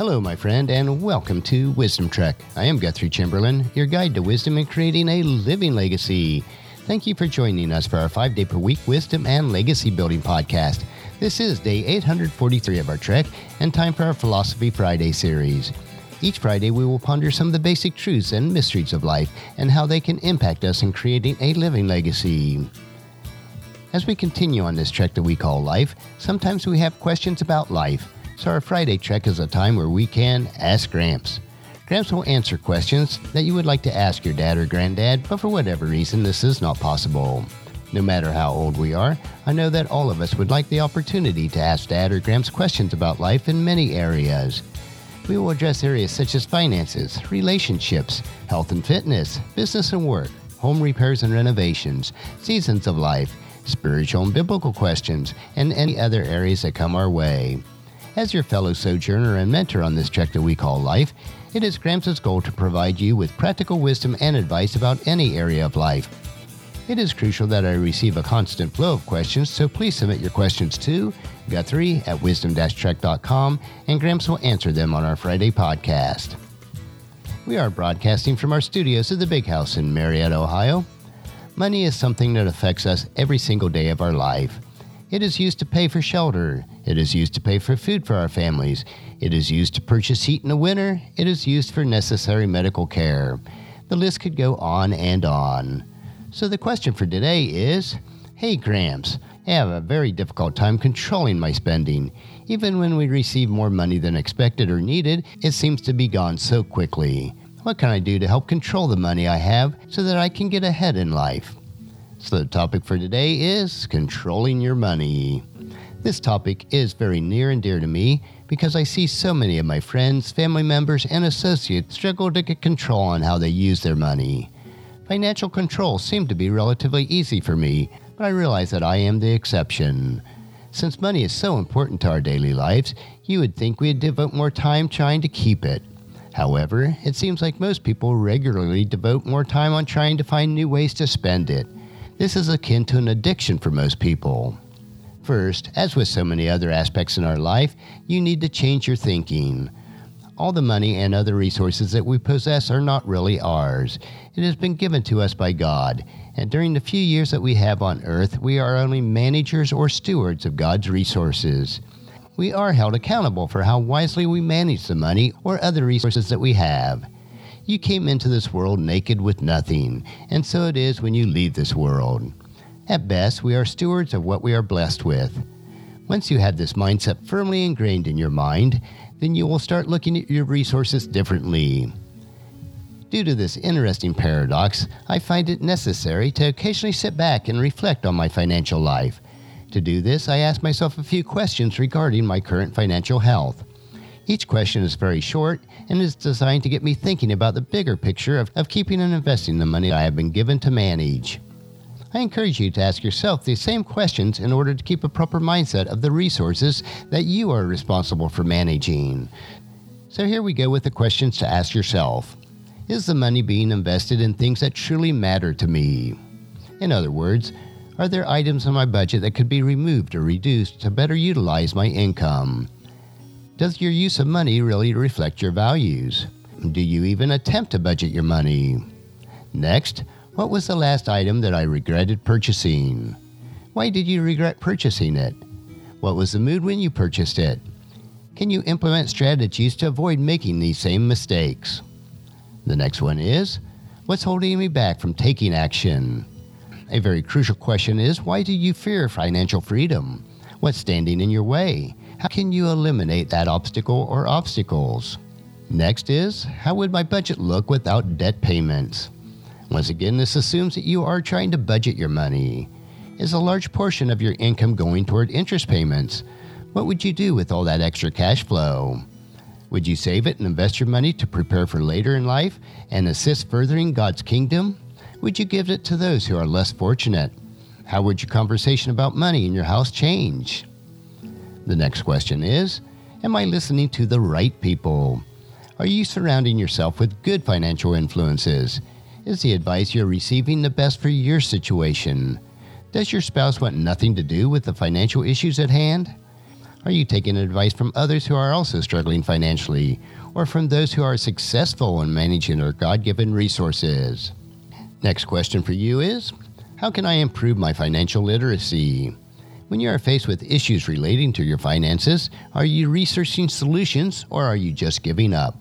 Hello, my friend, and welcome to Wisdom Trek. I am Guthrie Chamberlain, your guide to wisdom and creating a living legacy. Thank you for joining us for our five day per week wisdom and legacy building podcast. This is day 843 of our trek and time for our Philosophy Friday series. Each Friday, we will ponder some of the basic truths and mysteries of life and how they can impact us in creating a living legacy. As we continue on this trek that we call life, sometimes we have questions about life. So our Friday check is a time where we can ask Gramps. Gramps will answer questions that you would like to ask your dad or granddad, but for whatever reason, this is not possible. No matter how old we are, I know that all of us would like the opportunity to ask Dad or Gramps questions about life in many areas. We will address areas such as finances, relationships, health and fitness, business and work, home repairs and renovations, seasons of life, spiritual and biblical questions, and any other areas that come our way. As your fellow sojourner and mentor on this trek that we call life, it is Gramps' goal to provide you with practical wisdom and advice about any area of life. It is crucial that I receive a constant flow of questions, so please submit your questions to Guthrie at wisdom-trek.com and Gramps will answer them on our Friday podcast. We are broadcasting from our studios at the Big House in Marietta, Ohio. Money is something that affects us every single day of our life. It is used to pay for shelter. It is used to pay for food for our families. It is used to purchase heat in the winter. It is used for necessary medical care. The list could go on and on. So the question for today is Hey Gramps, I have a very difficult time controlling my spending. Even when we receive more money than expected or needed, it seems to be gone so quickly. What can I do to help control the money I have so that I can get ahead in life? So, the topic for today is controlling your money. This topic is very near and dear to me because I see so many of my friends, family members, and associates struggle to get control on how they use their money. Financial control seemed to be relatively easy for me, but I realize that I am the exception. Since money is so important to our daily lives, you would think we'd devote more time trying to keep it. However, it seems like most people regularly devote more time on trying to find new ways to spend it. This is akin to an addiction for most people. First, as with so many other aspects in our life, you need to change your thinking. All the money and other resources that we possess are not really ours. It has been given to us by God, and during the few years that we have on earth, we are only managers or stewards of God's resources. We are held accountable for how wisely we manage the money or other resources that we have. You came into this world naked with nothing, and so it is when you leave this world. At best, we are stewards of what we are blessed with. Once you have this mindset firmly ingrained in your mind, then you will start looking at your resources differently. Due to this interesting paradox, I find it necessary to occasionally sit back and reflect on my financial life. To do this, I ask myself a few questions regarding my current financial health. Each question is very short and is designed to get me thinking about the bigger picture of, of keeping and investing the money I have been given to manage. I encourage you to ask yourself these same questions in order to keep a proper mindset of the resources that you are responsible for managing. So here we go with the questions to ask yourself Is the money being invested in things that truly matter to me? In other words, are there items in my budget that could be removed or reduced to better utilize my income? Does your use of money really reflect your values? Do you even attempt to budget your money? Next, what was the last item that I regretted purchasing? Why did you regret purchasing it? What was the mood when you purchased it? Can you implement strategies to avoid making these same mistakes? The next one is What's holding me back from taking action? A very crucial question is Why do you fear financial freedom? What's standing in your way? How can you eliminate that obstacle or obstacles? Next is How would my budget look without debt payments? Once again, this assumes that you are trying to budget your money. Is a large portion of your income going toward interest payments? What would you do with all that extra cash flow? Would you save it and invest your money to prepare for later in life and assist furthering God's kingdom? Would you give it to those who are less fortunate? How would your conversation about money in your house change? The next question is Am I listening to the right people? Are you surrounding yourself with good financial influences? Is the advice you're receiving the best for your situation? Does your spouse want nothing to do with the financial issues at hand? Are you taking advice from others who are also struggling financially, or from those who are successful in managing their God given resources? Next question for you is How can I improve my financial literacy? When you are faced with issues relating to your finances, are you researching solutions or are you just giving up?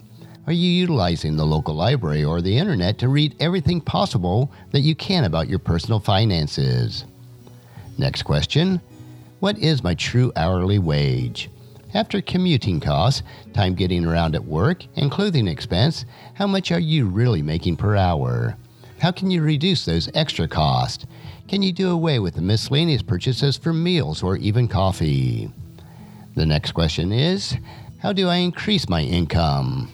Are you utilizing the local library or the internet to read everything possible that you can about your personal finances? Next question what is my true hourly wage? After commuting costs, time getting around at work, and clothing expense, how much are you really making per hour? How can you reduce those extra costs? Can you do away with the miscellaneous purchases for meals or even coffee? The next question is How do I increase my income?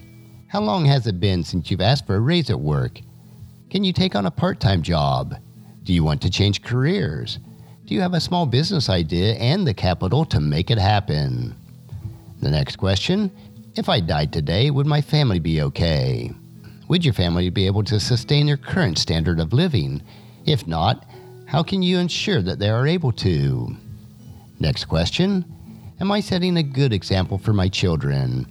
How long has it been since you've asked for a raise at work? Can you take on a part time job? Do you want to change careers? Do you have a small business idea and the capital to make it happen? The next question If I died today, would my family be okay? Would your family be able to sustain their current standard of living? If not, how can you ensure that they are able to? Next question Am I setting a good example for my children?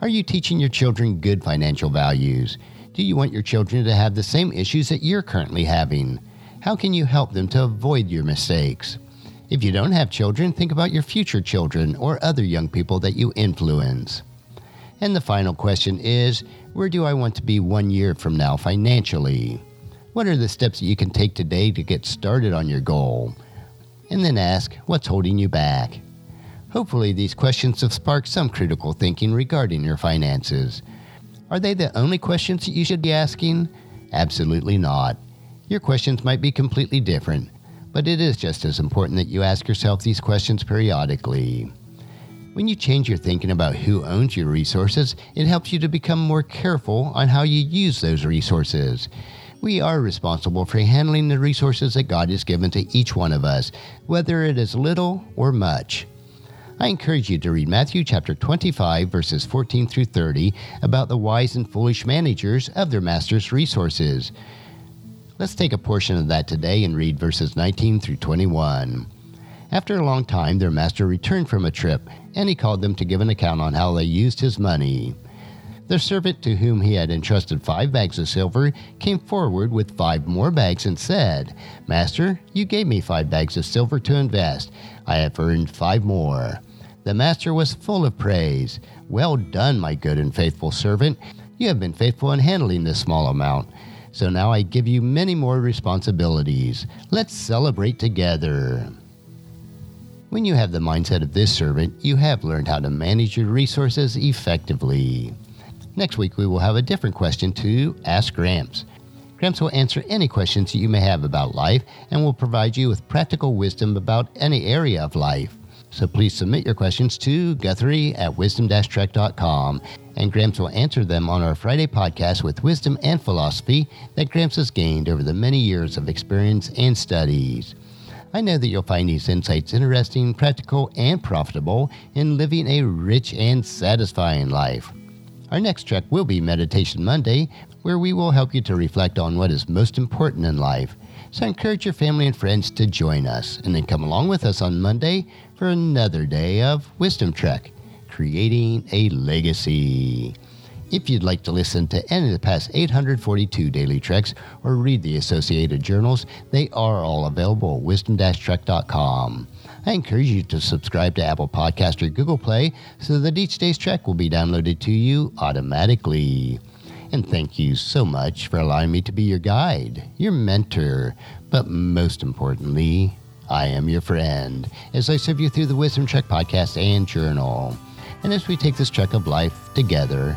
Are you teaching your children good financial values? Do you want your children to have the same issues that you're currently having? How can you help them to avoid your mistakes? If you don't have children, think about your future children or other young people that you influence. And the final question is Where do I want to be one year from now financially? What are the steps that you can take today to get started on your goal? And then ask, What's holding you back? Hopefully, these questions have sparked some critical thinking regarding your finances. Are they the only questions that you should be asking? Absolutely not. Your questions might be completely different, but it is just as important that you ask yourself these questions periodically. When you change your thinking about who owns your resources, it helps you to become more careful on how you use those resources. We are responsible for handling the resources that God has given to each one of us, whether it is little or much. I encourage you to read Matthew chapter 25, verses 14 through 30, about the wise and foolish managers of their master's resources. Let's take a portion of that today and read verses 19 through 21. After a long time, their master returned from a trip, and he called them to give an account on how they used his money. The servant to whom he had entrusted five bags of silver came forward with five more bags and said, Master, you gave me five bags of silver to invest. I have earned five more. The master was full of praise. Well done, my good and faithful servant. You have been faithful in handling this small amount. So now I give you many more responsibilities. Let's celebrate together. When you have the mindset of this servant, you have learned how to manage your resources effectively. Next week, we will have a different question to ask Gramps. Gramps will answer any questions you may have about life and will provide you with practical wisdom about any area of life. So please submit your questions to Guthrie at wisdom-trek.com and Gramps will answer them on our Friday podcast with wisdom and philosophy that Gramps has gained over the many years of experience and studies. I know that you'll find these insights interesting, practical, and profitable in living a rich and satisfying life. Our next trek will be Meditation Monday, where we will help you to reflect on what is most important in life. So encourage your family and friends to join us and then come along with us on Monday for another day of Wisdom Trek creating a legacy. If you'd like to listen to any of the past 842 daily treks or read the associated journals, they are all available at wisdom-trek.com. I encourage you to subscribe to Apple Podcast or Google Play so that each day's trek will be downloaded to you automatically. And thank you so much for allowing me to be your guide, your mentor, but most importantly, I am your friend as I serve you through the Wisdom Trek podcast and journal. And as we take this trek of life together,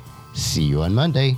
See you on Monday.